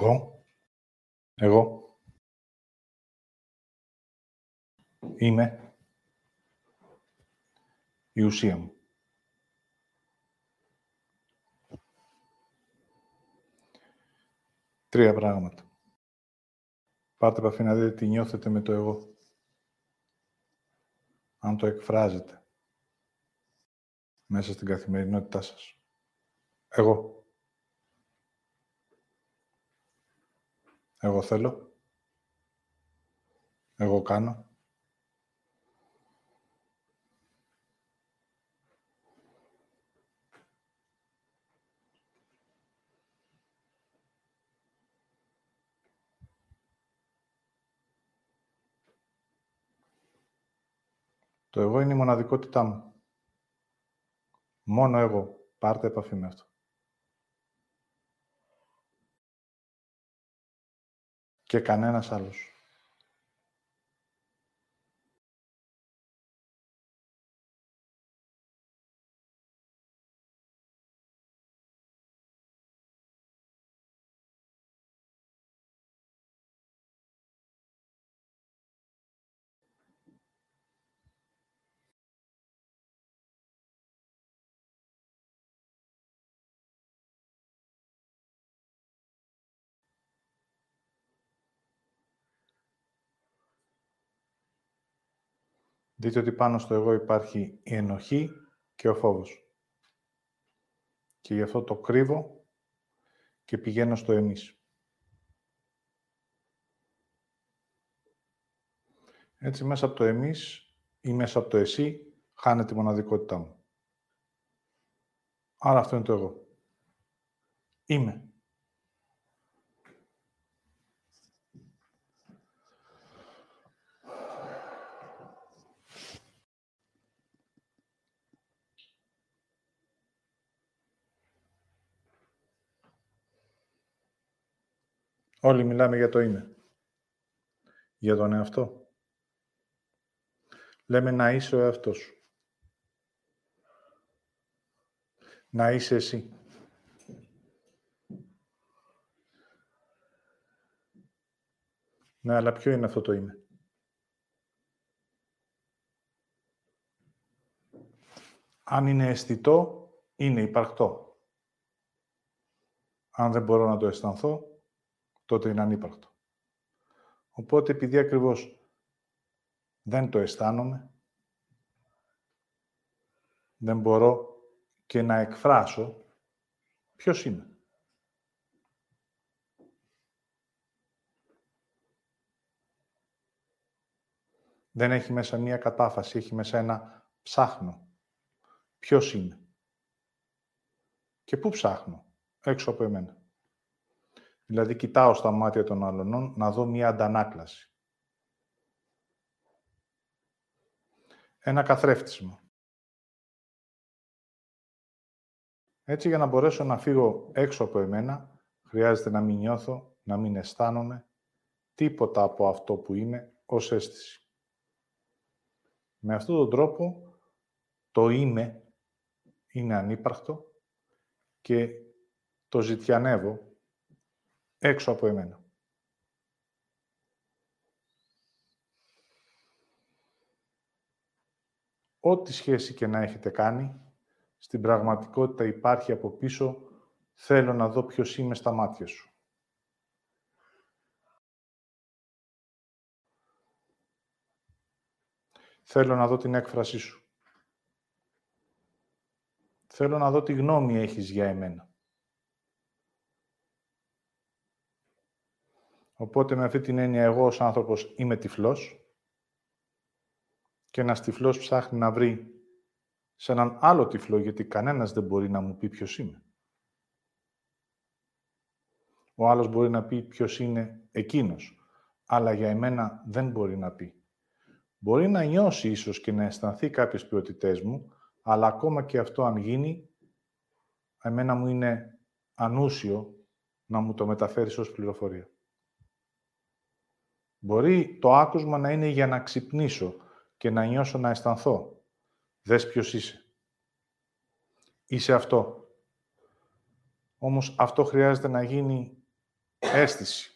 Εγώ. Εγώ. Είμαι η ουσία μου. Τρία πράγματα. Πάρτε επαφή να δείτε τι νιώθετε με το εγώ. Αν το εκφράζετε μέσα στην καθημερινότητά σας. Εγώ. Εγώ θέλω. Εγώ κάνω. Το εγώ είναι η μοναδικότητά μου. Μόνο εγώ. Πάρτε επαφή με αυτό. Και κανένας άλλος. Δείτε ότι πάνω στο εγώ υπάρχει η ενοχή και ο φόβος. Και γι' αυτό το κρύβω και πηγαίνω στο εμείς. Έτσι, μέσα από το εμείς ή μέσα από το εσύ, χάνεται η μοναδικότητά μου. Άρα αυτό είναι το εγώ. Είμαι. Όλοι μιλάμε για το είμαι. Για τον εαυτό. Λέμε να είσαι ο εαυτός σου. Να είσαι εσύ. Ναι, αλλά ποιο είναι αυτό το είμαι. Αν είναι αισθητό, είναι υπαρκτό. Αν δεν μπορώ να το αισθανθώ, τότε είναι ανύπαρκτο. Οπότε, επειδή ακριβώς δεν το αισθάνομαι, δεν μπορώ και να εκφράσω ποιος είμαι. Δεν έχει μέσα μία κατάφαση, έχει μέσα ένα ψάχνω. Ποιος είναι. Και πού ψάχνω; Έξω από εμένα. Δηλαδή, κοιτάω στα μάτια των άλλων να δω μία αντανάκλαση. Ένα καθρέφτισμα. Έτσι, για να μπορέσω να φύγω έξω από εμένα, χρειάζεται να μην νιώθω, να μην αισθάνομαι τίποτα από αυτό που είμαι ως αίσθηση. Με αυτόν τον τρόπο, το είμαι είναι ανύπαρκτο και το ζητιανεύω έξω από εμένα. Ό,τι σχέση και να έχετε κάνει, στην πραγματικότητα υπάρχει από πίσω «θέλω να δω ποιος είμαι στα μάτια σου». Θέλω να δω την έκφρασή σου. Θέλω να δω τι γνώμη έχεις για εμένα. Οπότε με αυτή την έννοια εγώ ως άνθρωπος είμαι τυφλός και ένας τυφλός ψάχνει να βρει σε έναν άλλο τυφλό, γιατί κανένας δεν μπορεί να μου πει ποιος είμαι. Ο άλλος μπορεί να πει ποιος είναι εκείνος, αλλά για εμένα δεν μπορεί να πει. Μπορεί να νιώσει ίσως και να αισθανθεί κάποιες ποιότητές μου, αλλά ακόμα και αυτό αν γίνει, εμένα μου είναι ανούσιο να μου το μεταφέρεις ως πληροφορία. Μπορεί το άκουσμα να είναι για να ξυπνήσω και να νιώσω να αισθανθώ. Δες ποιος είσαι. Είσαι αυτό. Όμως αυτό χρειάζεται να γίνει αίσθηση.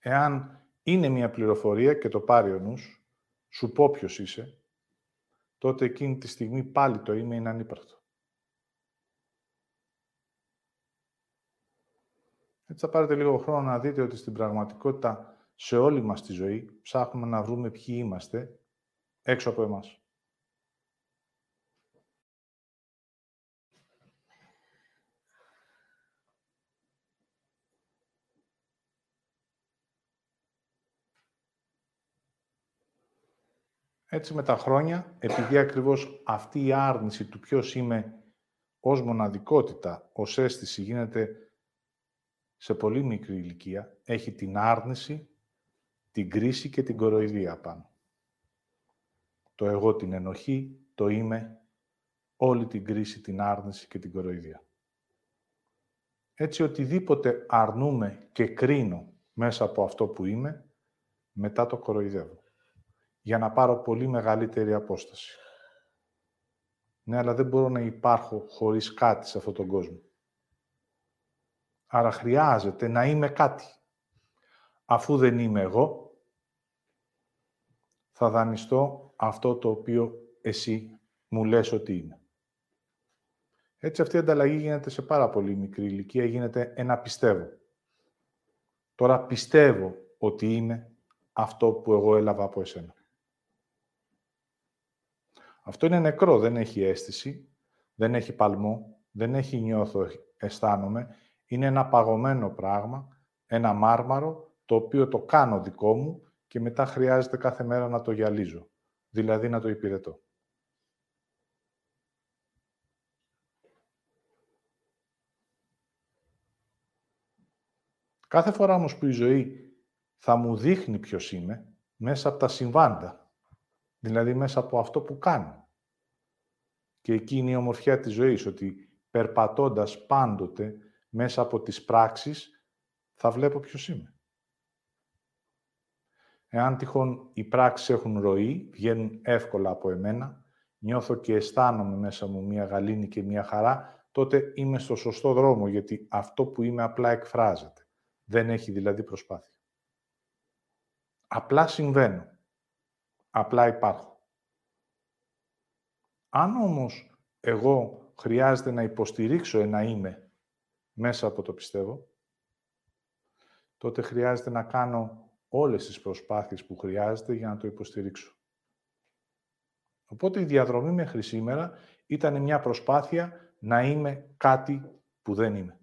Εάν είναι μια πληροφορία και το πάρει ο νους, σου πω ποιος είσαι, τότε εκείνη τη στιγμή πάλι το είμαι είναι ανύπαρκτο. Έτσι θα πάρετε λίγο χρόνο να δείτε ότι στην πραγματικότητα σε όλη μας τη ζωή ψάχνουμε να βρούμε ποιοι είμαστε έξω από εμάς. Έτσι με τα χρόνια, επειδή ακριβώς αυτή η άρνηση του ποιος είμαι ως μοναδικότητα, ως αίσθηση γίνεται σε πολύ μικρή ηλικία, έχει την άρνηση, την κρίση και την κοροϊδία πάνω. Το εγώ την ενοχή, το είμαι, όλη την κρίση, την άρνηση και την κοροϊδία. Έτσι οτιδήποτε αρνούμε και κρίνω μέσα από αυτό που είμαι, μετά το κοροϊδεύω για να πάρω πολύ μεγαλύτερη απόσταση. Ναι, αλλά δεν μπορώ να υπάρχω χωρίς κάτι σε αυτόν τον κόσμο. Άρα χρειάζεται να είμαι κάτι. Αφού δεν είμαι εγώ, θα δανειστώ αυτό το οποίο εσύ μου λες ότι είναι. Έτσι αυτή η ανταλλαγή γίνεται σε πάρα πολύ μικρή ηλικία, γίνεται ένα πιστεύω. Τώρα πιστεύω ότι είμαι αυτό που εγώ έλαβα από εσένα. Αυτό είναι νεκρό, δεν έχει αίσθηση, δεν έχει παλμό, δεν έχει νιώθω, αισθάνομαι. Είναι ένα παγωμένο πράγμα, ένα μάρμαρο, το οποίο το κάνω δικό μου και μετά χρειάζεται κάθε μέρα να το γυαλίζω, δηλαδή να το υπηρετώ. Κάθε φορά όμως που η ζωή θα μου δείχνει ποιος είμαι, μέσα από τα συμβάντα, Δηλαδή μέσα από αυτό που κάνω. Και εκεί είναι η ομορφιά της ζωής, ότι περπατώντας πάντοτε μέσα από τις πράξεις, θα βλέπω ποιος είμαι. Εάν τυχόν οι πράξεις έχουν ροή, βγαίνουν εύκολα από εμένα, νιώθω και αισθάνομαι μέσα μου μία γαλήνη και μία χαρά, τότε είμαι στο σωστό δρόμο, γιατί αυτό που είμαι απλά εκφράζεται. Δεν έχει δηλαδή προσπάθεια. Απλά συμβαίνω. Απλά υπάρχω. Αν όμως εγώ χρειάζεται να υποστηρίξω ένα είμαι μέσα από το πιστεύω, τότε χρειάζεται να κάνω όλες τις προσπάθειες που χρειάζεται για να το υποστηρίξω. Οπότε η διαδρομή μέχρι σήμερα ήταν μια προσπάθεια να είμαι κάτι που δεν είμαι.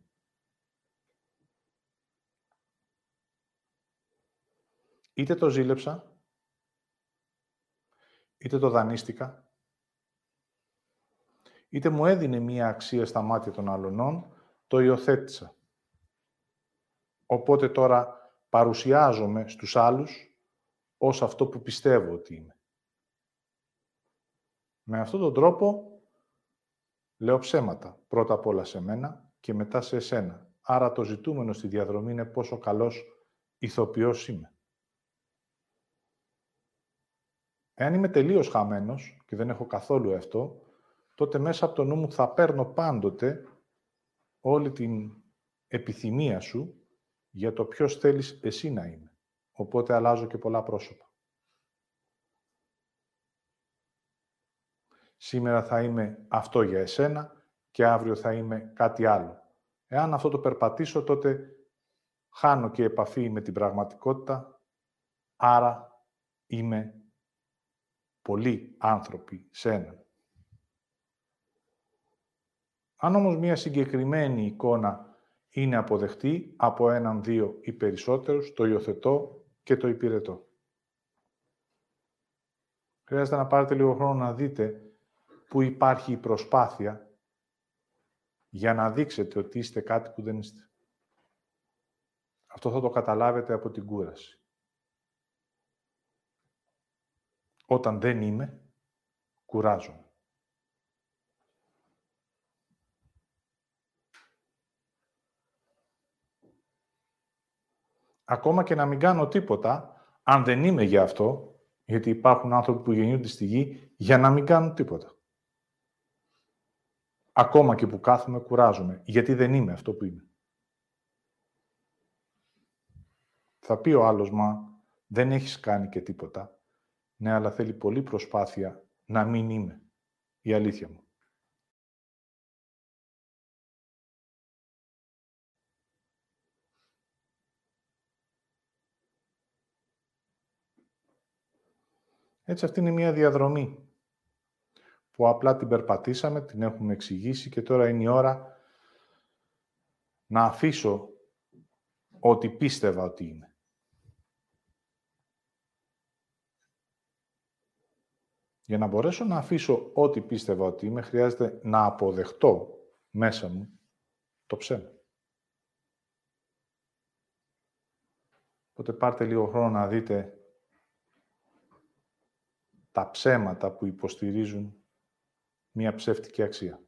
Είτε το ζήλεψα, είτε το δανείστηκα, είτε μου έδινε μία αξία στα μάτια των αλλωνών, το υιοθέτησα. Οπότε τώρα παρουσιάζομαι στους άλλους ως αυτό που πιστεύω ότι είμαι. Με αυτόν τον τρόπο λέω ψέματα. Πρώτα απ' όλα σε μένα και μετά σε εσένα. Άρα το ζητούμενο στη διαδρομή είναι πόσο καλός ηθοποιός είμαι. Εάν είμαι τελείως χαμένος και δεν έχω καθόλου αυτό, τότε μέσα από το νου μου θα παίρνω πάντοτε όλη την επιθυμία σου για το ποιος θέλεις εσύ να είμαι. Οπότε αλλάζω και πολλά πρόσωπα. Σήμερα θα είμαι αυτό για εσένα και αύριο θα είμαι κάτι άλλο. Εάν αυτό το περπατήσω, τότε χάνω και επαφή με την πραγματικότητα, άρα είμαι πολλοί άνθρωποι σε έναν. Αν όμως μία συγκεκριμένη εικόνα είναι αποδεχτή από έναν, δύο ή περισσότερους, το υιοθετώ και το υπηρετώ. Χρειάζεται να πάρετε λίγο χρόνο να δείτε που υπάρχει η προσπάθεια για να δείξετε ότι είστε κάτι που δεν είστε. Αυτό θα το καταλάβετε από την κούραση. Όταν δεν είμαι, κουράζομαι. Ακόμα και να μην κάνω τίποτα, αν δεν είμαι για αυτό, γιατί υπάρχουν άνθρωποι που γεννιούνται στη γη για να μην κάνουν τίποτα. Ακόμα και που κάθομαι, κουράζομαι, γιατί δεν είμαι αυτό που είμαι. Θα πει ο άλλος, μα δεν έχεις κάνει και τίποτα. Ναι, αλλά θέλει πολύ προσπάθεια να μην είμαι η αλήθεια μου. Έτσι αυτή είναι μια διαδρομή που απλά την περπατήσαμε, την έχουμε εξηγήσει και τώρα είναι η ώρα να αφήσω ό,τι πίστευα ότι είμαι. Για να μπορέσω να αφήσω ό,τι πίστευα ότι είμαι, χρειάζεται να αποδεχτώ μέσα μου το ψέμα. Οπότε πάρτε λίγο χρόνο να δείτε τα ψέματα που υποστηρίζουν μία ψεύτικη αξία.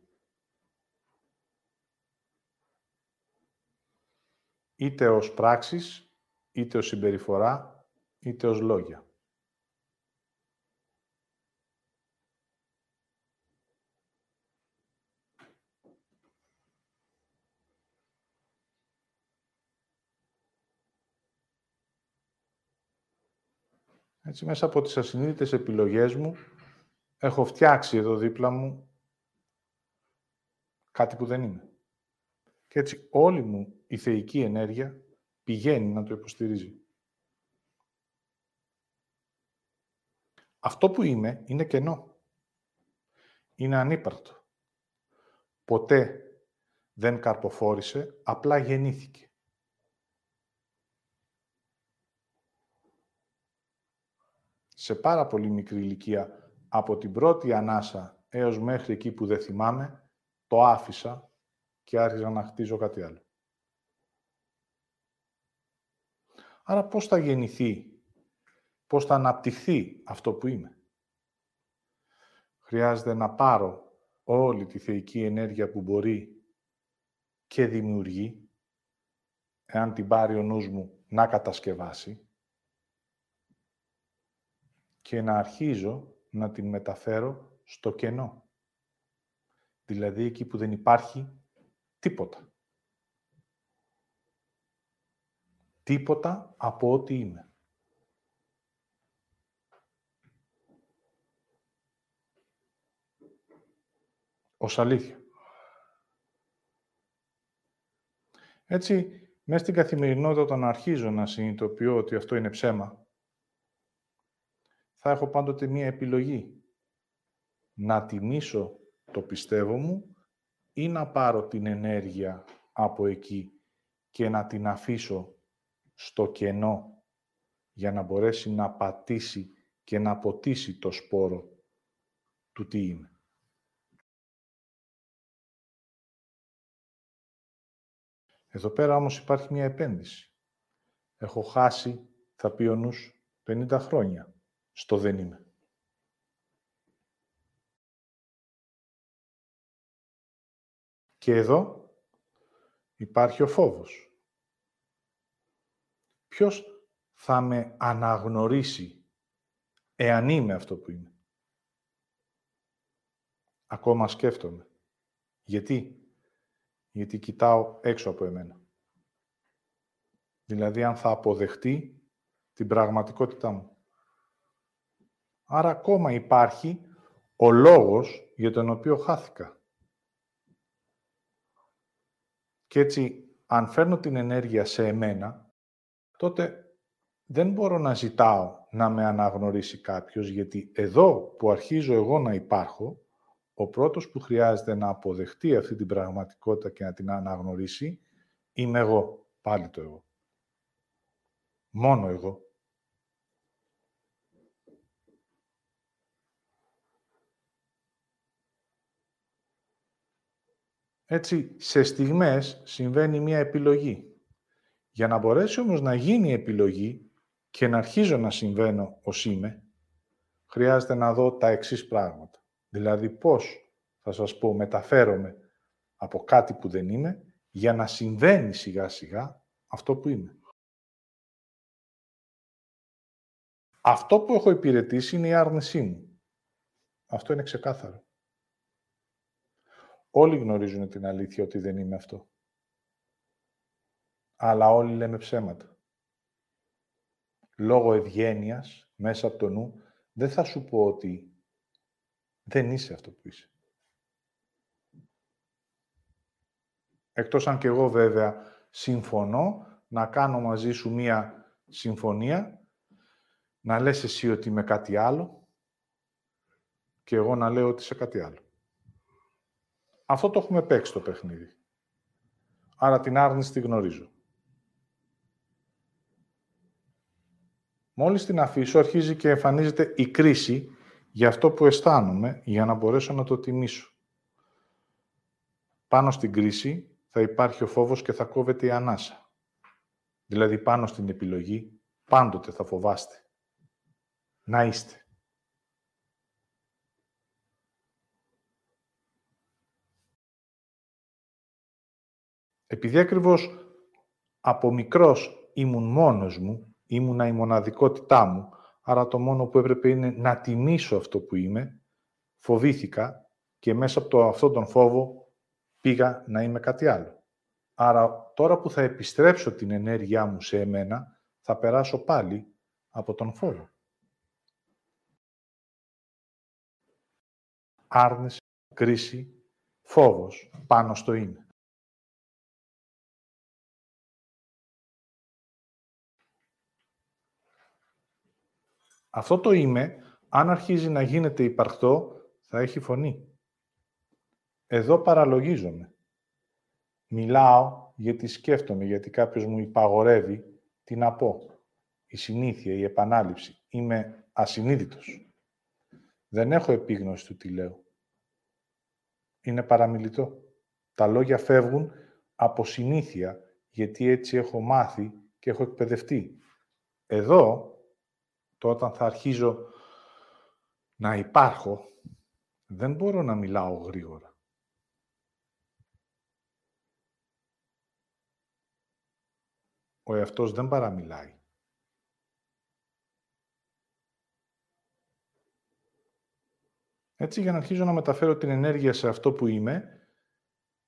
Είτε ως πράξεις, είτε ως συμπεριφορά, είτε ως λόγια. Έτσι, μέσα από τις ασυνείδητες επιλογές μου, έχω φτιάξει εδώ δίπλα μου κάτι που δεν είναι. Και έτσι όλη μου η θεϊκή ενέργεια πηγαίνει να το υποστηρίζει. Αυτό που είμαι είναι κενό. Είναι ανύπαρτο. Ποτέ δεν καρποφόρησε, απλά γεννήθηκε. Σε πάρα πολύ μικρή ηλικία, από την πρώτη ανάσα έως μέχρι εκεί που δεν θυμάμαι, το άφησα και άρχιζα να χτίζω κάτι άλλο. Άρα πώς θα γεννηθεί, πώς θα αναπτυχθεί αυτό που είμαι; Χρειάζεται να πάρω όλη τη θεϊκή ενέργεια που μπορεί και δημιουργεί, εάν την πάρει ο νους μου να κατασκευάσει, και να αρχίζω να την μεταφέρω στο κενό. Δηλαδή εκεί που δεν υπάρχει τίποτα. Τίποτα από ό,τι είμαι. Ως αλήθεια. Έτσι, μέσα στην καθημερινότητα όταν αρχίζω να συνειδητοποιώ ότι αυτό είναι ψέμα, θα έχω πάντοτε μία επιλογή. Να τιμήσω το πιστεύω μου ή να πάρω την ενέργεια από εκεί και να την αφήσω στο κενό για να μπορέσει να πατήσει και να ποτίσει το σπόρο του τι είμαι. Εδώ πέρα όμως υπάρχει μια επένδυση. Έχω χάσει, θα πει ο νους, 50 χρόνια στο δεν είμαι. Και εδώ υπάρχει ο φόβος. Ποιος θα με αναγνωρίσει εάν είμαι αυτό που είμαι; Ακόμα σκέφτομαι. Γιατί; Γιατί κοιτάω έξω από εμένα. Δηλαδή αν θα αποδεχτεί την πραγματικότητά μου. Άρα ακόμα υπάρχει ο λόγος για τον οποίο χάθηκα. Και έτσι, αν φέρνω την ενέργεια σε εμένα, τότε δεν μπορώ να ζητάω να με αναγνωρίσει κάποιος, γιατί εδώ που αρχίζω εγώ να υπάρχω, ο πρώτος που χρειάζεται να αποδεχτεί αυτή την πραγματικότητα και να την αναγνωρίσει, είμαι εγώ, πάλι το εγώ. Μόνο εγώ. Έτσι, σε στιγμές συμβαίνει μία επιλογή. Για να μπορέσει όμως να γίνει η επιλογή και να αρχίζω να συμβαίνω ως είμαι, χρειάζεται να δω τα εξής πράγματα. Δηλαδή, πώς, θα σας πω, μεταφέρομαι από κάτι που δεν είμαι, για να συμβαίνει σιγά-σιγά αυτό που είμαι. Αυτό που έχω υπηρετήσει είναι η άρνησή μου. Αυτό είναι ξεκάθαρο. Όλοι γνωρίζουν την αλήθεια ότι δεν είμαι αυτό. Αλλά όλοι λέμε ψέματα. Λόγω ευγένειας μέσα από το νου, δεν θα σου πω ότι δεν είσαι αυτό που είσαι. Εκτός αν και εγώ βέβαια συμφωνώ να κάνω μαζί σου μία συμφωνία, να λες εσύ ότι είμαι κάτι άλλο και εγώ να λέω ότι είσαι κάτι άλλο. Αυτό το έχουμε παίξει το παιχνίδι. Άρα την άρνηση τη γνωρίζω. Μόλις την αφήσω, αρχίζει και εμφανίζεται η κρίση για αυτό που αισθάνομαι, για να μπορέσω να το τιμήσω. Πάνω στην κρίση θα υπάρχει ο φόβος και θα κόβεται η ανάσα. Δηλαδή πάνω στην επιλογή πάντοτε θα φοβάστε. Να είστε. Επειδή ακριβώς από μικρός ήμουν μόνος μου, ήμουνα η μοναδικότητά μου, άρα το μόνο που έπρεπε είναι να τιμήσω αυτό που είμαι, φοβήθηκα και μέσα από το, αυτόν τον φόβο πήγα να είμαι κάτι άλλο. Άρα τώρα που θα επιστρέψω την ενέργειά μου σε εμένα, θα περάσω πάλι από τον φόβο. Άρνηση, κρίση, φόβος πάνω στο είναι. Αυτό το είμαι, αν αρχίζει να γίνεται υπαρκτό, θα έχει φωνή. Εδώ παραλογίζομαι. Μιλάω γιατί σκέφτομαι, γιατί κάποιος μου υπαγορεύει τι να πω. Η συνήθεια, η επανάληψη. Είμαι ασυνείδητος. Δεν έχω επίγνωση του τι λέω. Είναι παραμιλητό. Τα λόγια φεύγουν από συνήθεια, γιατί έτσι έχω μάθει και έχω εκπαιδευτεί. Εδώ το όταν θα αρχίζω να υπάρχω, δεν μπορώ να μιλάω γρήγορα. Ο εαυτός δεν παραμιλάει. Έτσι, για να αρχίζω να μεταφέρω την ενέργεια σε αυτό που είμαι,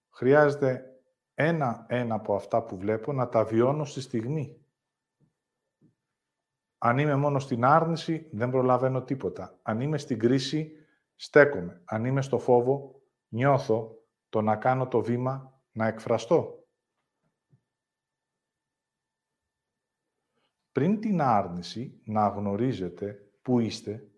χρειάζεται ένα-ένα από αυτά που βλέπω να τα βιώνω στη στιγμή. Αν είμαι μόνο στην άρνηση, δεν προλαβαίνω τίποτα. Αν είμαι στην κρίση, στέκομαι. Αν είμαι στο φόβο, νιώθω το να κάνω το βήμα να εκφραστώ. Πριν την άρνηση, να γνωρίζετε πού είστε,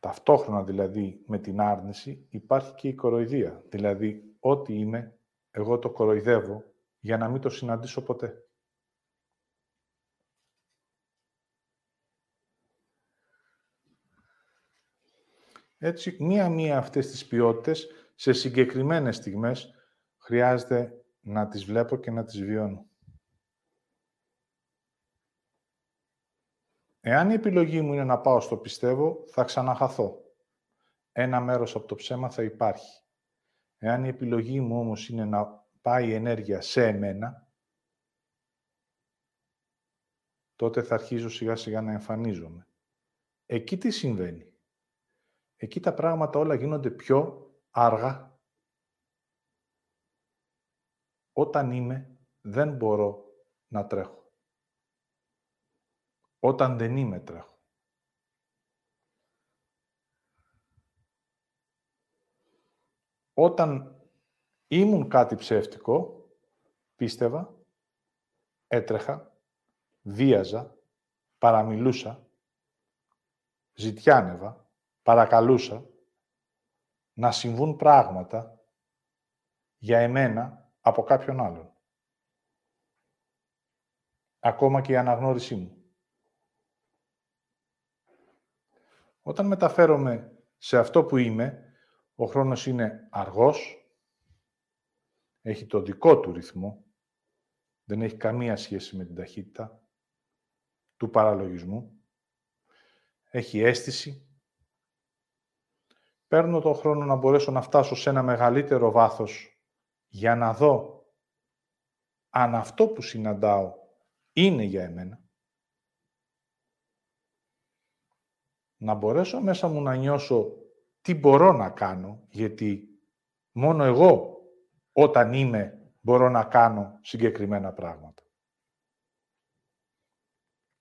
ταυτόχρονα δηλαδή με την άρνηση, υπάρχει και η κοροϊδία. Δηλαδή, ό,τι είμαι, εγώ το κοροϊδεύω για να μην το συναντήσω ποτέ. Έτσι, μία-μία αυτές τις ποιότητες, σε συγκεκριμένες στιγμές, χρειάζεται να τις βλέπω και να τις βιώνω. Εάν η επιλογή μου είναι να πάω στο πιστεύω, θα ξαναχαθώ. Ένα μέρος από το ψέμα θα υπάρχει. Εάν η επιλογή μου όμως είναι να πάει η ενέργεια σε εμένα, τότε θα αρχίζω σιγά σιγά να εμφανίζομαι. Εκεί τι συμβαίνει; Εκεί τα πράγματα όλα γίνονται πιο άργα. Όταν είμαι, δεν μπορώ να τρέχω. Όταν δεν είμαι, τρέχω. Όταν ήμουν κάτι ψεύτικο, πίστευα, έτρεχα, βίαζα, παραμιλούσα, ζητιάνευα, παρακαλούσα να συμβούν πράγματα για εμένα από κάποιον άλλον. Ακόμα και η αναγνώρισή μου. Όταν μεταφέρομαι σε αυτό που είμαι, ο χρόνος είναι αργός, έχει το δικό του ρυθμό, δεν έχει καμία σχέση με την ταχύτητα του παραλογισμού, έχει αίσθηση, παίρνω το χρόνο να μπορέσω να φτάσω σε ένα μεγαλύτερο βάθος για να δω αν αυτό που συναντάω είναι για εμένα. Να μπορέσω μέσα μου να νιώσω τι μπορώ να κάνω, γιατί Μόνο εγώ, όταν είμαι, μπορώ να κάνω συγκεκριμένα πράγματα.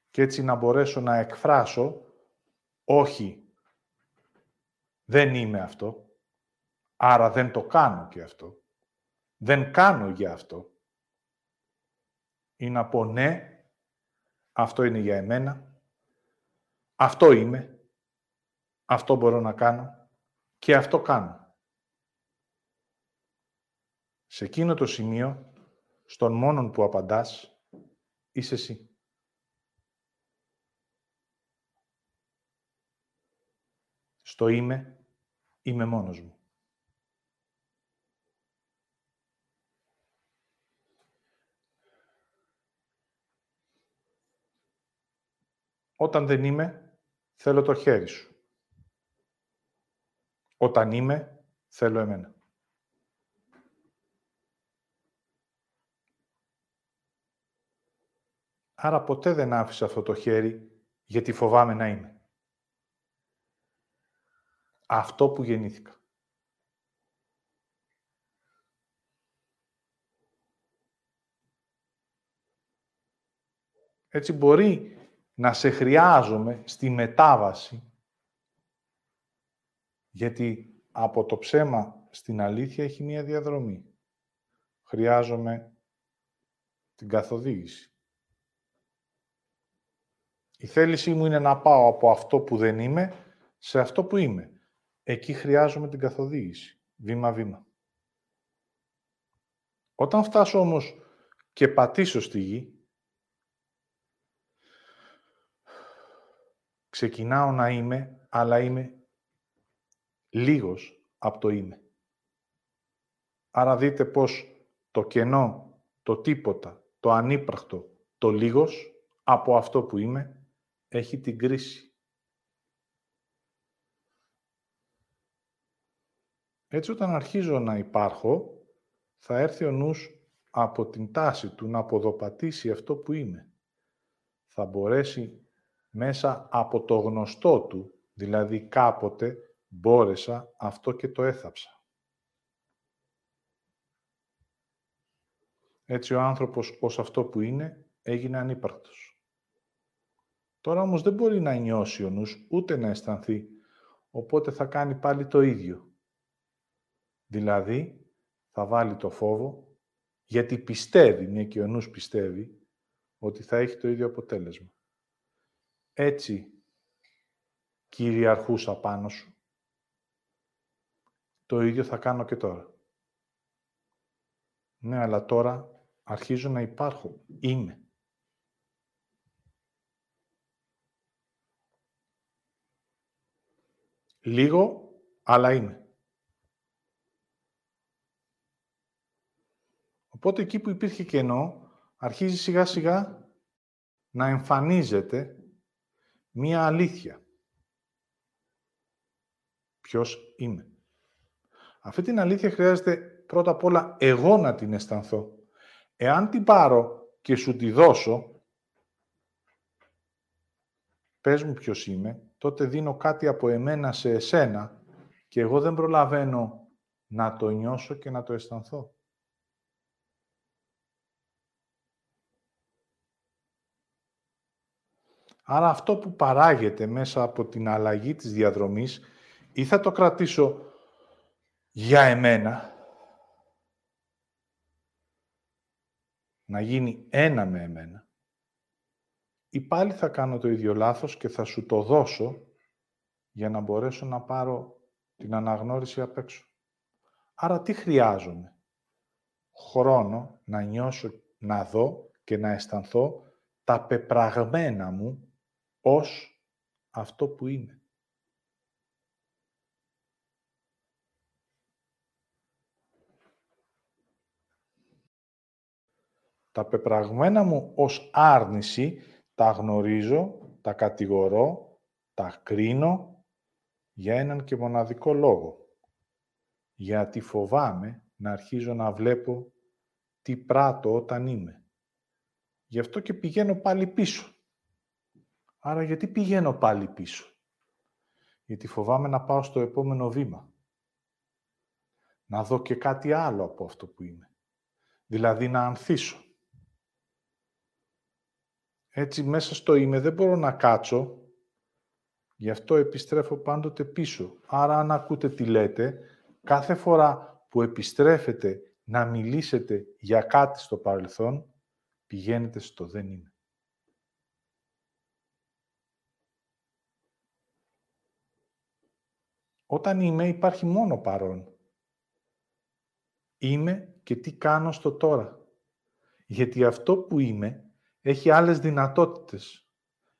Και έτσι να μπορέσω να εκφράσω, όχι, δεν είμαι αυτό, άρα δεν το κάνω και αυτό. Δεν κάνω για αυτό. Ή να πω ναι, αυτό είναι για εμένα, αυτό είμαι, αυτό μπορώ να κάνω και αυτό κάνω. Σε εκείνο το σημείο, στον μόνον που απαντάς, είσαι εσύ. Στο είμαι, είμαι μόνος μου. Όταν δεν είμαι, θέλω το χέρι σου. Όταν είμαι, θέλω εμένα. Άρα ποτέ δεν άφησα αυτό το χέρι γιατί φοβάμαι να είμαι. Αυτό που γεννήθηκα. Έτσι μπορεί να σε χρειάζομαι στη μετάβαση, γιατί από το ψέμα στην αλήθεια έχει μία διαδρομή. Χρειάζομαι την καθοδήγηση. Η θέλησή μου είναι να πάω από αυτό που δεν είμαι σε αυτό που είμαι. Εκεί χρειάζομαι την καθοδήγηση, βήμα-βήμα. Όταν φτάσω όμως και πατήσω στη γη, Ξεκινάω να είμαι, αλλά είμαι λίγος από το είμαι. Άρα δείτε πως το κενό, το τίποτα, το ανύπρακτο, το λίγος από αυτό που είμαι, έχει την κρίση. Έτσι όταν αρχίζω να υπάρχω, θα έρθει ο νους από την τάση του να αποδοπατήσει αυτό που είμαι. Θα μπορέσει μέσα από το γνωστό του, δηλαδή κάποτε μπόρεσα αυτό και το έθαψα. Έτσι ο άνθρωπος ως αυτό που είναι έγινε ανύπαρκτος. Τώρα όμως δεν μπορεί να νιώσει ο νους, ούτε να αισθανθεί, οπότε θα κάνει πάλι το ίδιο. Δηλαδή, θα βάλει το φόβο, γιατί πιστεύει, μια και ο νους πιστεύει, ότι θα έχει το ίδιο αποτέλεσμα έτσι κυριαρχούσα πάνω σου. Το ίδιο θα κάνω και τώρα. Ναι, αλλά τώρα αρχίζω να υπάρχω. Είμαι. Λίγο, αλλά είμαι. Οπότε εκεί που υπήρχε κενό, αρχίζει σιγά σιγά να εμφανίζεται μία αλήθεια. Ποιος είμαι. Αυτή την αλήθεια χρειάζεται πρώτα απ' όλα εγώ να την αισθανθώ. Εάν την πάρω και σου τη δώσω, πες μου ποιος είμαι, τότε δίνω κάτι από εμένα σε εσένα και εγώ δεν προλαβαίνω να το νιώσω και να το αισθανθώ. Άρα αυτό που παράγεται μέσα από την αλλαγή της διαδρομής ή θα το κρατήσω για εμένα, να γίνει ένα με εμένα, ή πάλι θα κάνω το ίδιο λάθος και θα σου το δώσω για να μπορέσω να πάρω την αναγνώριση απ' έξω. Άρα τι χρειάζομαι; Χρόνο να νιώσω, να δω και να αισθανθώ τα πεπραγμένα μου ως αυτό που είναι. Τα πεπραγμένα μου ως άρνηση τα γνωρίζω, τα κατηγορώ, τα κρίνω για έναν και μοναδικό λόγο. Γιατί φοβάμαι να αρχίζω να βλέπω τι πράττω όταν είμαι. Γι' αυτό και πηγαίνω πάλι πίσω. Άρα γιατί πηγαίνω πάλι πίσω; Γιατί φοβάμαι να πάω στο επόμενο βήμα. να δω και κάτι άλλο από αυτό που είμαι. Δηλαδή να ανθίσω. Έτσι μέσα στο είμαι δεν μπορώ να κάτσω, γι' αυτό επιστρέφω πάντοτε πίσω. Άρα αν ακούτε τι λέτε, κάθε φορά που επιστρέφετε να μιλήσετε για κάτι στο παρελθόν, πηγαίνετε στο δεν είμαι. Όταν είμαι υπάρχει μόνο παρόν. Είμαι και τι κάνω στο τώρα. Γιατί αυτό που είμαι έχει άλλες δυνατότητες.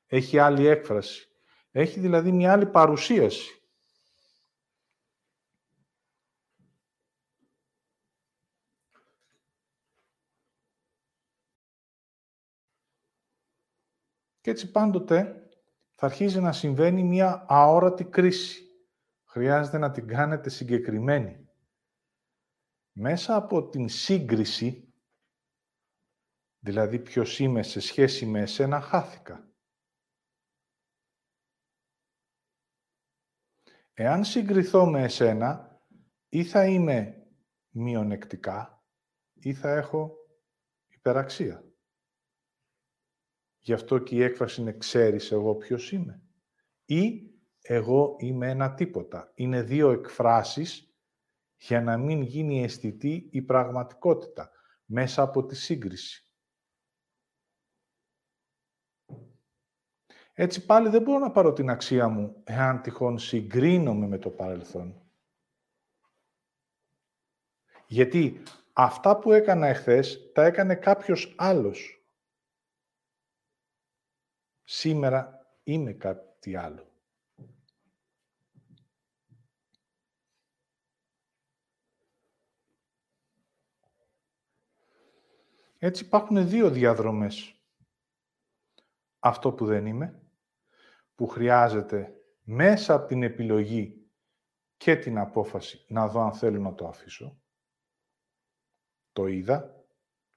Έχει άλλη έκφραση. Έχει δηλαδή μια άλλη παρουσίαση. Και έτσι πάντοτε θα αρχίζει να συμβαίνει μια αόρατη κρίση. Χρειάζεται να την κάνετε συγκεκριμένη. Μέσα από την σύγκριση, δηλαδή ποιος είμαι σε σχέση με εσένα, χάθηκα. Εάν συγκριθώ με εσένα, ή θα είμαι μειονεκτικά, ή θα έχω υπεραξία. Γι' αυτό και η έκφραση είναι «ξέρεις εγώ ποιος είμαι» ή «εγώ είμαι ένα τίποτα». Είναι δύο εκφράσεις για να μην γίνει αισθητή η πραγματικότητα μέσα από τη σύγκριση. Έτσι πάλι δεν μπορώ να πάρω την αξία μου εάν τυχόν συγκρίνομαι με το παρελθόν. Γιατί αυτά που έκανα εχθές τα έκανε κάποιος άλλος. Σήμερα είμαι κάτι άλλο. Έτσι υπάρχουν δύο διαδρομές. Αυτό που δεν είμαι, που χρειάζεται μέσα από την επιλογή και την απόφαση να δω αν θέλω να το αφήσω. Το είδα,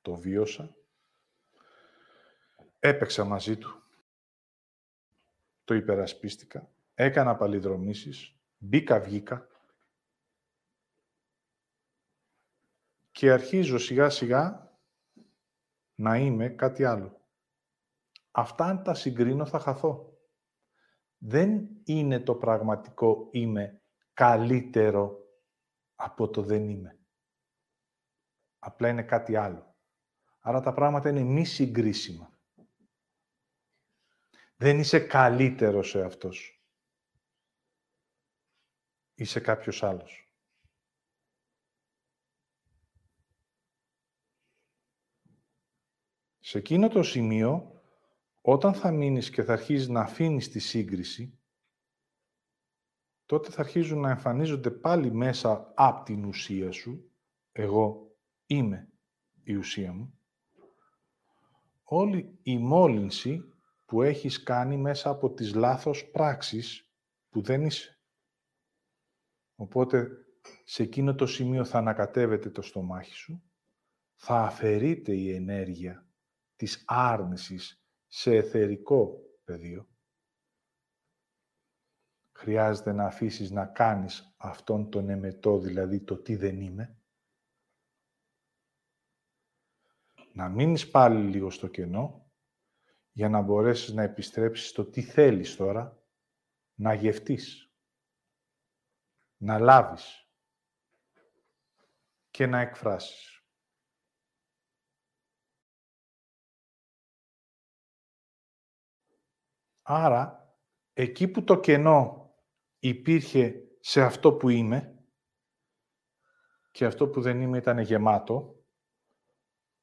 το βίωσα, έπαιξα μαζί του, το υπερασπίστηκα, έκανα παλιδρομήσεις, μπήκα, βγήκα. Και αρχίζω σιγά σιγά να είμαι κάτι άλλο. Αυτά αν τα συγκρίνω θα χαθώ. Δεν είναι το πραγματικό είμαι καλύτερο από το δεν είμαι. Απλά είναι κάτι άλλο. Άρα τα πράγματα είναι μη συγκρίσιμα. Δεν είσαι καλύτερος σε αυτός. Είσαι κάποιος άλλος. Σε εκείνο το σημείο, όταν θα μείνεις και θα αρχίσεις να αφήνεις τη σύγκριση, τότε θα αρχίζουν να εμφανίζονται πάλι μέσα από την ουσία σου, εγώ είμαι η ουσία μου, όλη η μόλυνση που έχεις κάνει μέσα από τις λάθος πράξεις που δεν είσαι. Οπότε, σε εκείνο το σημείο θα ανακατεύεται το στομάχι σου, θα αφαιρείται η ενέργεια της άρνησης σε εθερικό πεδίο. Χρειάζεται να αφήσεις να κάνεις αυτόν τον εμετό, δηλαδή το τι δεν είμαι. Να μείνεις πάλι λίγο στο κενό για να μπορέσεις να επιστρέψεις στο τι θέλεις τώρα, να γευτείς, να λάβεις και να εκφράσεις. Άρα, εκεί που το κενό υπήρχε σε αυτό που είμαι και αυτό που δεν είμαι ήταν γεμάτο,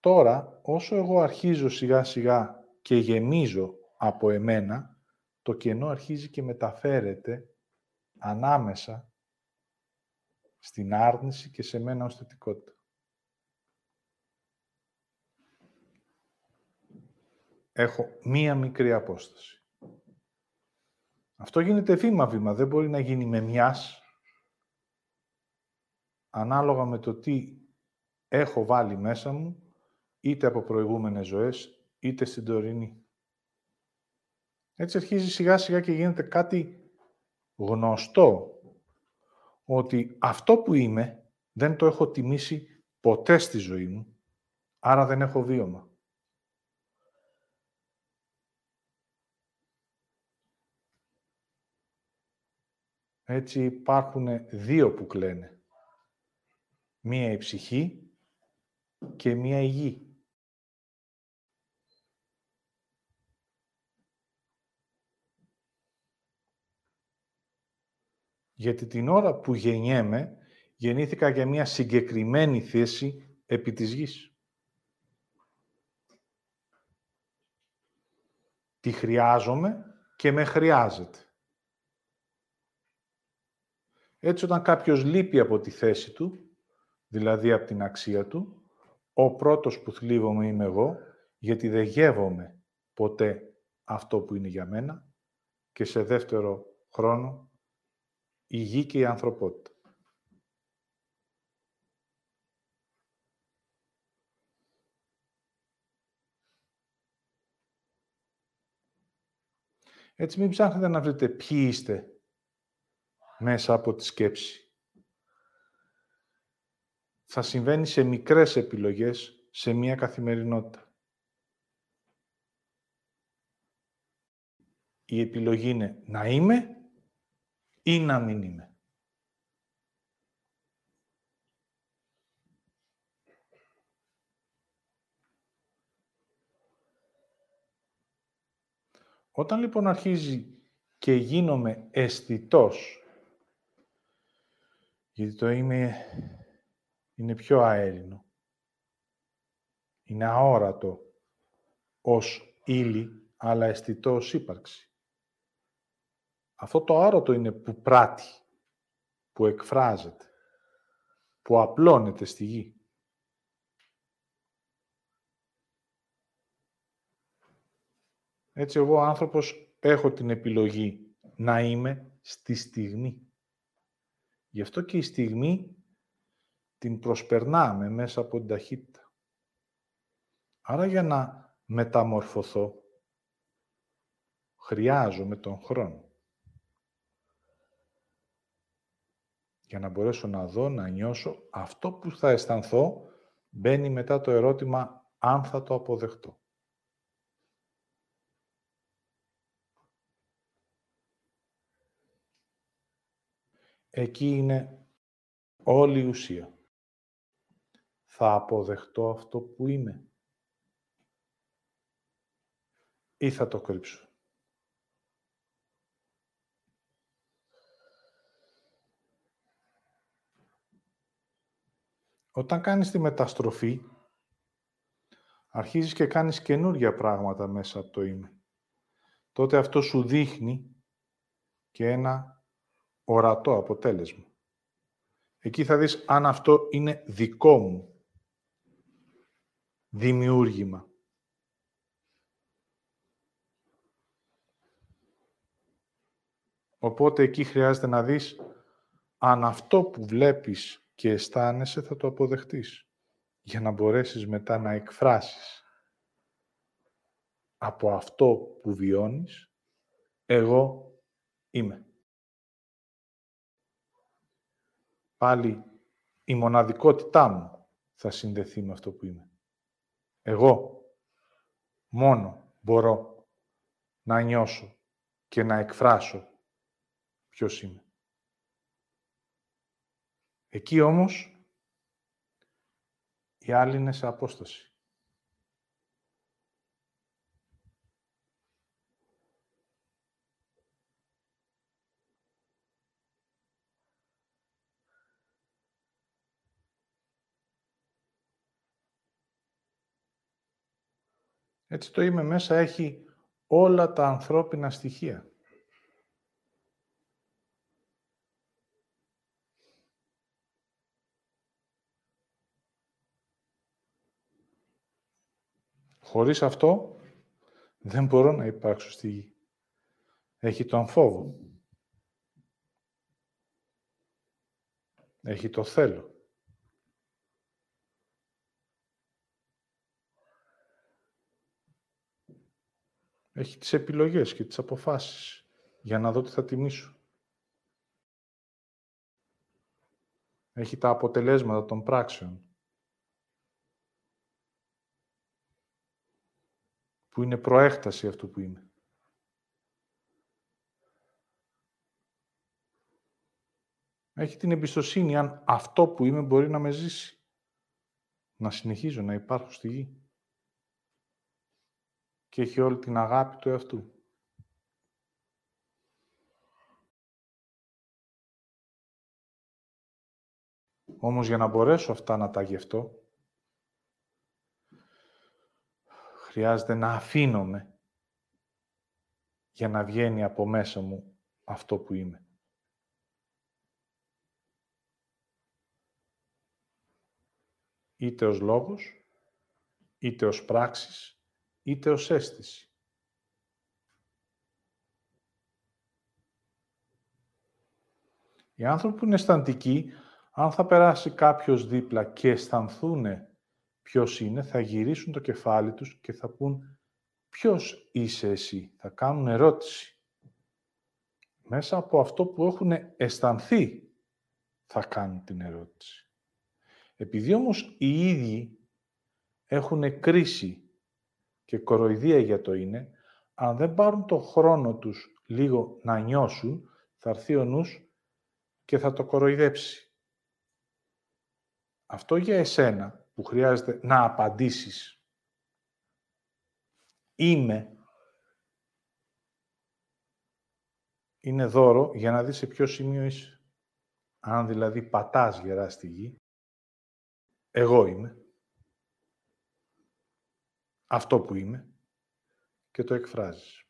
τώρα, όσο εγώ αρχίζω σιγά-σιγά και γεμίζω από εμένα, το κενό αρχίζει και μεταφέρεται ανάμεσα στην άρνηση και σε μένα ως θετικότητα. Έχω μία μικρή απόσταση. Αυτό γίνεται βήμα-βήμα, δεν μπορεί να γίνει με μιας, ανάλογα με το τι έχω βάλει μέσα μου, είτε από προηγούμενες ζωές, είτε στην τωρινή. Έτσι αρχίζει σιγά σιγά και γίνεται κάτι γνωστό ότι αυτό που είμαι δεν το έχω τιμήσει ποτέ στη ζωή μου, άρα δεν έχω βίωμα. Έτσι υπάρχουν δύο που κλαίνε. Μία η ψυχή και μία η γη. Γιατί την ώρα που γεννιέμαι, γεννήθηκα για μια συγκεκριμένη θέση επί της γης. Τη χρειάζομαι και με χρειάζεται. Έτσι, όταν κάποιος λείπει από τη θέση του, δηλαδή από την αξία του, ο πρώτος που θλίβομαι είμαι εγώ, γιατί δεν γεύομαι ποτέ αυτό που είναι για μένα και σε δεύτερο χρόνο η γη και η ανθρωπότητα. Έτσι μην ψάχνετε να βρείτε ποιοι είστε μέσα από τη σκέψη. Θα συμβαίνει σε μικρές επιλογές σε μία καθημερινότητα. Η επιλογή είναι να είμαι ή να μην είμαι. Όταν λοιπόν αρχίζει και γίνομαι αισθητός, γιατί το είμαι είναι πιο αέρινο, είναι αόρατο ως ύλη, αλλά αισθητό ως ύπαρξη. Αυτό το άρωτο είναι που πράττει, που εκφράζεται, που απλώνεται στη γη. Έτσι εγώ ο άνθρωπος έχω την επιλογή να είμαι στη στιγμή. Γι' αυτό και η στιγμή την προσπερνάμε μέσα από την ταχύτητα. Άρα για να μεταμορφωθώ, χρειάζομαι τον χρόνο. Για να μπορέσω να δω, να νιώσω, αυτό που θα αισθανθώ μπαίνει μετά το ερώτημα αν θα το αποδεχτώ. Εκεί είναι όλη η ουσία. Θα αποδεχτώ αυτό που είμαι ή θα το κρύψω. Όταν κάνεις τη μεταστροφή, αρχίζεις και κάνεις καινούργια πράγματα μέσα από το είμαι. Τότε αυτό σου δείχνει και ένα ορατό αποτέλεσμα. Εκεί θα δεις αν αυτό είναι δικό μου δημιούργημα. Οπότε εκεί χρειάζεται να δεις αν αυτό που βλέπεις και αισθάνεσαι θα το αποδεχτείς για να μπορέσεις μετά να εκφράσεις από αυτό που βιώνεις εγώ είμαι. Πάλι η μοναδικότητά μου θα συνδεθεί με αυτό που είμαι. Εγώ μόνο μπορώ να νιώσω και να εκφράσω ποιος είμαι. Εκεί όμως οι άλλοι είναι σε απόσταση. Έτσι το είμαι μέσα έχει όλα τα ανθρώπινα στοιχεία. Χωρίς αυτό δεν μπορώ να υπάρξω στη γη. Έχει τον φόβο. Έχει το θέλω. Έχει τις επιλογές και τις αποφάσεις για να δω τι θα τιμήσω. Έχει τα αποτελέσματα των πράξεων. Που είναι προέκταση αυτού που είμαι. Έχει την εμπιστοσύνη αν αυτό που είμαι μπορεί να με ζήσει. Να συνεχίζω να υπάρχω στη γη. Και έχει όλη την αγάπη του εαυτού. Όμως για να μπορέσω αυτά να τα γευτώ, χρειάζεται να αφήνομαι για να βγαίνει από μέσα μου αυτό που είμαι. Είτε ως λόγος, είτε ως πράξης, είτε ως αίσθηση. Οι άνθρωποι που είναι αισθαντικοί αν θα περάσει κάποιος δίπλα και αισθανθούν ποιος είναι, θα γυρίσουν το κεφάλι τους και θα πούν ποιος είσαι εσύ; Θα κάνουν ερώτηση. Μέσα από αυτό που έχουν αισθανθεί θα κάνουν την ερώτηση. Επειδή όμως οι ίδιοι έχουν κρίση και κοροϊδία για το είναι, αν δεν πάρουν το χρόνο τους λίγο να νιώσουν, θα έρθει ο νους και θα το κοροϊδέψει. Αυτό για εσένα που χρειάζεται να απαντήσεις είμαι είναι δώρο για να δεις σε ποιο σημείο είσαι. Αν δηλαδή πατάς γερά στη γη, εγώ είμαι. Αυτό που είμαι και το εκφράζεις.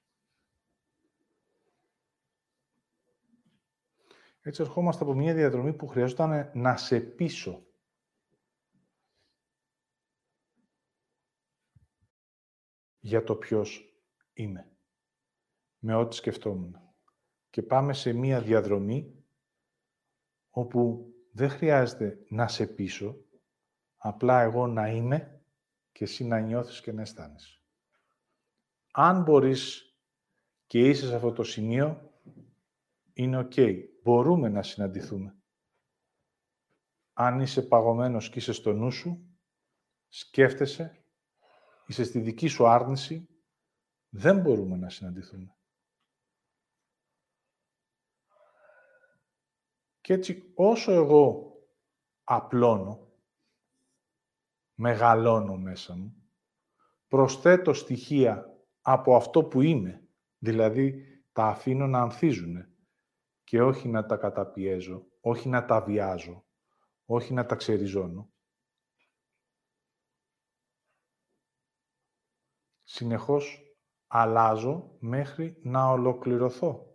Έτσι ερχόμαστε από μια διαδρομή που χρειαζόταν να σε πείσω για το ποιος είμαι. Με ό,τι σκεφτόμουν. Και πάμε σε μία διαδρομή όπου δεν χρειάζεται να σε πείσω, απλά εγώ να είμαι και εσύ να νιώθεις και να αισθάνεσαι. Αν μπορείς και είσαι σε αυτό το σημείο, είναι ok. Μπορούμε να συναντηθούμε. Αν είσαι παγωμένος και είσαι στο νου σου, σκέφτεσαι είσαι στη δική σου άρνηση, δεν μπορούμε να συναντηθούμε. Και έτσι όσο εγώ απλώνω, μεγαλώνω μέσα μου, προσθέτω στοιχεία από αυτό που είμαι, δηλαδή τα αφήνω να ανθίζουν και όχι να τα καταπιέζω, όχι να τα βιάζω, όχι να τα ξεριζώνω. συνεχώς αλλάζω μέχρι να ολοκληρωθώ.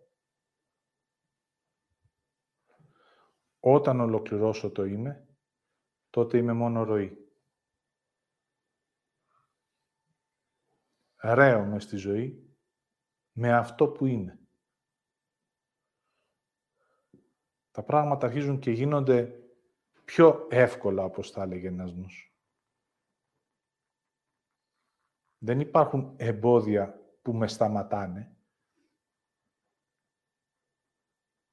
Όταν ολοκληρώσω το είμαι, τότε είμαι μόνο ροή. Ρέομαι στη ζωή με αυτό που είμαι. Τα πράγματα αρχίζουν και γίνονται πιο εύκολα, όπως θα έλεγε ένας νους. Δεν υπάρχουν εμπόδια που με σταματάνε.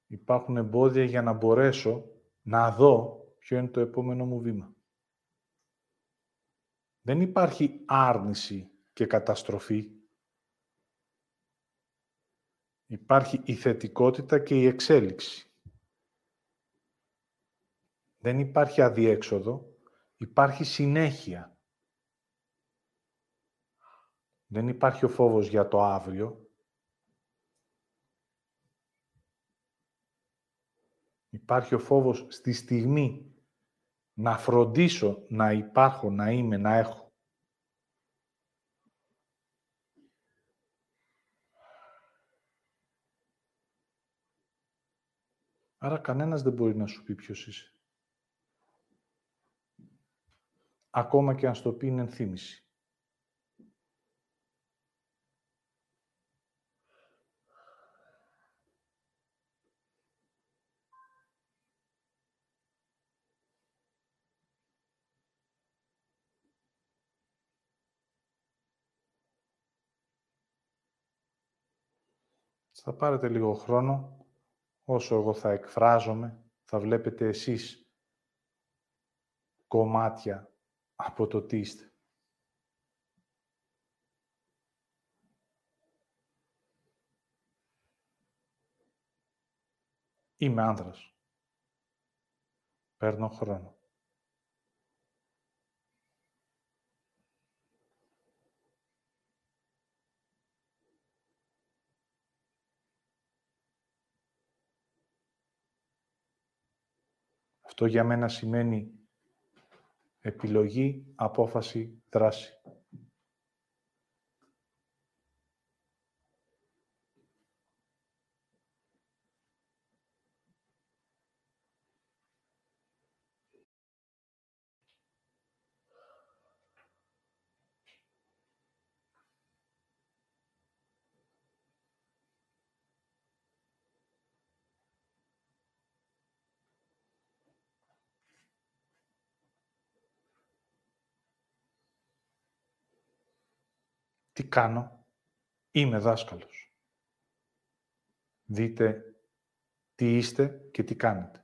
Υπάρχουν εμπόδια για να μπορέσω να δω ποιο είναι το επόμενο μου βήμα. Δεν υπάρχει άρνηση και καταστροφή. Υπάρχει η θετικότητα και η εξέλιξη. Δεν υπάρχει αδιέξοδο, υπάρχει συνέχεια. Δεν υπάρχει ο φόβος για το αύριο. Υπάρχει ο φόβος στη στιγμή να φροντίσω να υπάρχω, να είμαι, να έχω. Άρα κανένας δεν μπορεί να σου πει ποιος είσαι. Ακόμα και αν στο πει είναι ενθύμηση. Θα πάρετε λίγο χρόνο, όσο εγώ θα εκφράζομαι, θα βλέπετε εσείς κομμάτια από το τι είστε. Είμαι άνδρας. Παίρνω χρόνο. Αυτό για μένα σημαίνει επιλογή, απόφαση, δράση. Κάνω. Είμαι δάσκαλος. Δείτε τι είστε και τι κάνετε.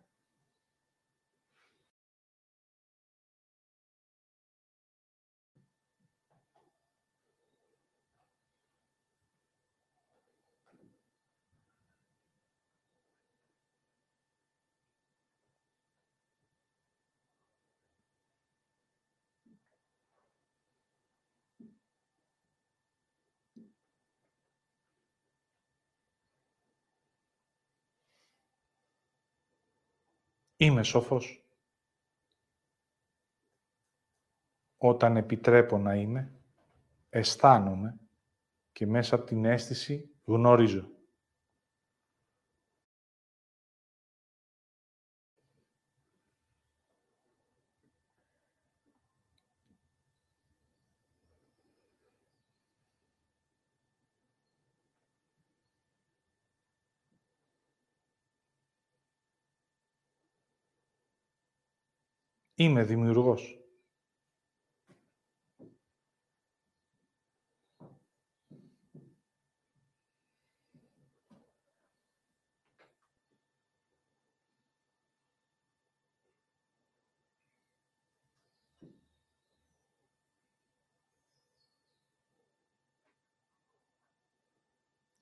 Είμαι σοφός. Όταν επιτρέπω να είμαι, αισθάνομαι και μέσα από την αίσθηση γνωρίζω. Είμαι δημιουργός.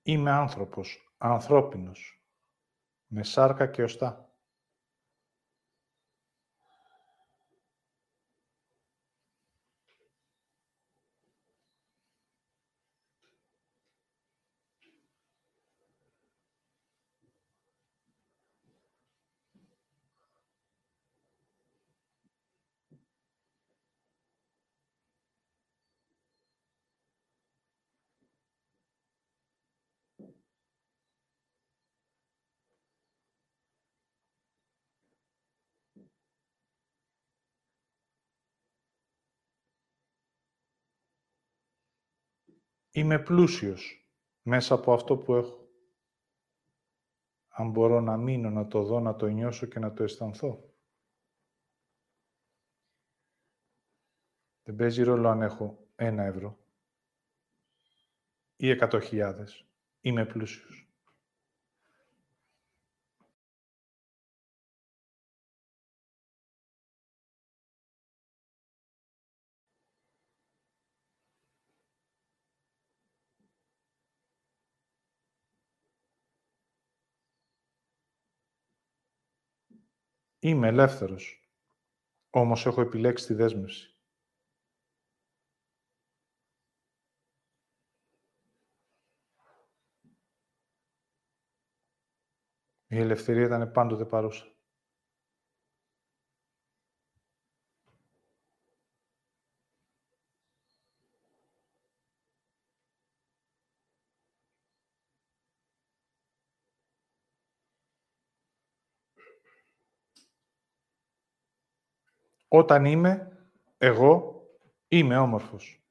Είμαι άνθρωπος, ανθρώπινος, με σάρκα και οστά. Είμαι πλούσιος μέσα από αυτό που έχω. Αν μπορώ να μείνω, να το δω, να το νιώσω και να το αισθανθώ. Δεν παίζει ρόλο αν έχω ένα ευρώ ή εκατό χιλιάδες. Είμαι πλούσιος. Είμαι ελεύθερος. Όμως έχω επιλέξει τη δέσμευση. Η ελευθερία ήταν πάντοτε παρούσα. Όταν είμαι, εγώ είμαι όμορφος.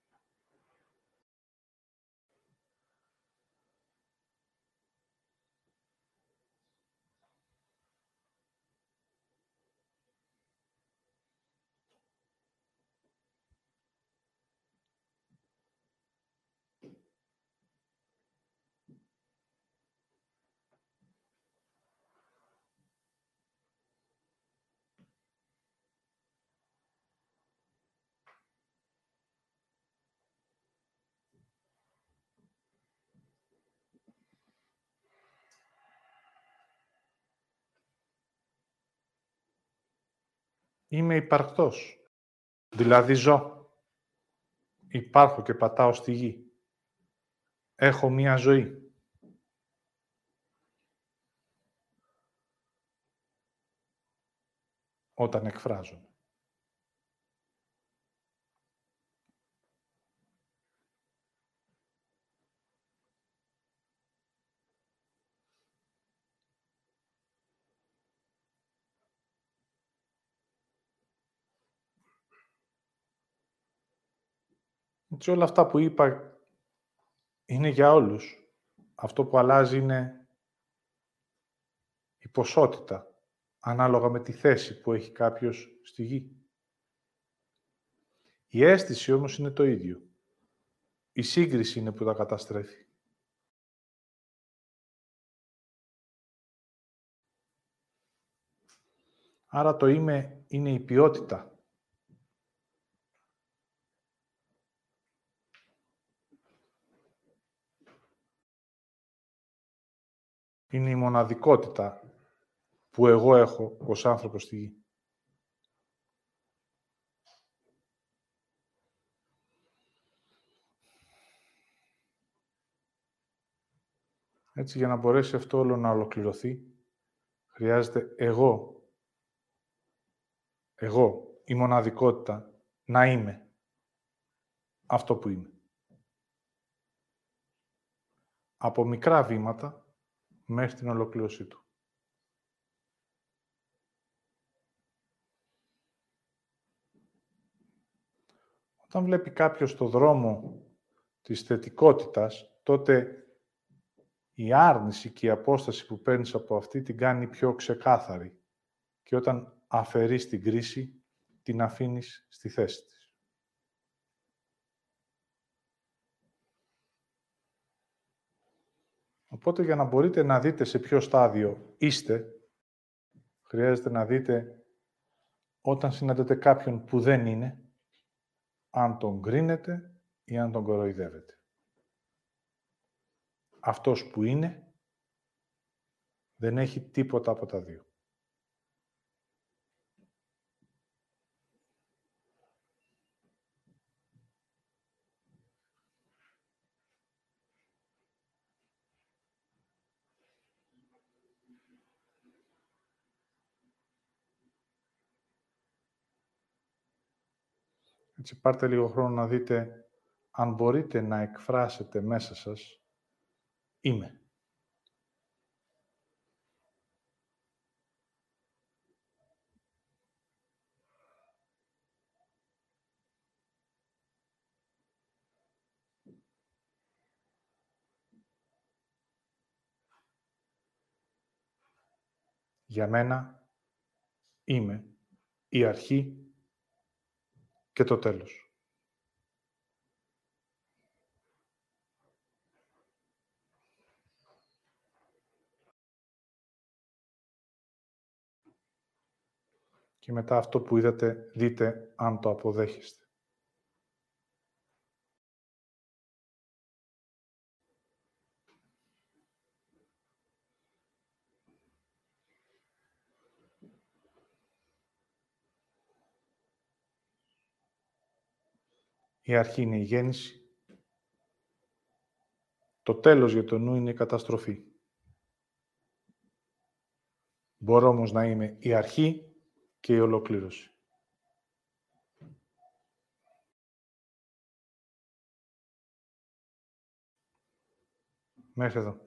Είμαι υπαρκτός. Δηλαδή ζω. Υπάρχω και πατάω στη γη. Έχω μία ζωή. Όταν εκφράζομαι. Έτσι όλα αυτά που είπα είναι για όλους. Αυτό που αλλάζει είναι η ποσότητα, ανάλογα με τη θέση που έχει κάποιος στη γη. Η αίσθηση όμως είναι το ίδιο. Η σύγκριση είναι που τα καταστρέφει. Άρα το είμαι είναι η ποιότητα είναι η μοναδικότητα που εγώ έχω ως άνθρωπος στη γη. Έτσι, για να μπορέσει αυτό όλο να ολοκληρωθεί, χρειάζεται εγώ, εγώ, η μοναδικότητα, να είμαι αυτό που είμαι. Από μικρά βήματα, μέχρι την ολοκλήρωσή του. Όταν βλέπει κάποιος το δρόμο της θετικότητας, τότε η άρνηση και η απόσταση που παίρνεις από αυτή την κάνει πιο ξεκάθαρη. Και όταν αφαιρείς την κρίση, την αφήνεις στη θέση της. Οπότε για να μπορείτε να δείτε σε ποιο στάδιο είστε, χρειάζεται να δείτε όταν συναντάτε κάποιον που δεν είναι, αν τον κρίνετε ή αν τον κοροϊδεύετε. Αυτός που είναι, δεν έχει τίποτα από τα δύο. Έτσι πάρτε λίγο χρόνο να δείτε αν μπορείτε να εκφράσετε μέσα σας «Είμαι». Για μένα είμαι η αρχή και το τέλος. Και μετά αυτό που είδατε, δείτε αν το αποδέχεστε. Η αρχή είναι η γέννηση. Το τέλος για το νου είναι η καταστροφή. Μπορώ όμως να είμαι η αρχή και η ολοκλήρωση. Μέχρι εδώ.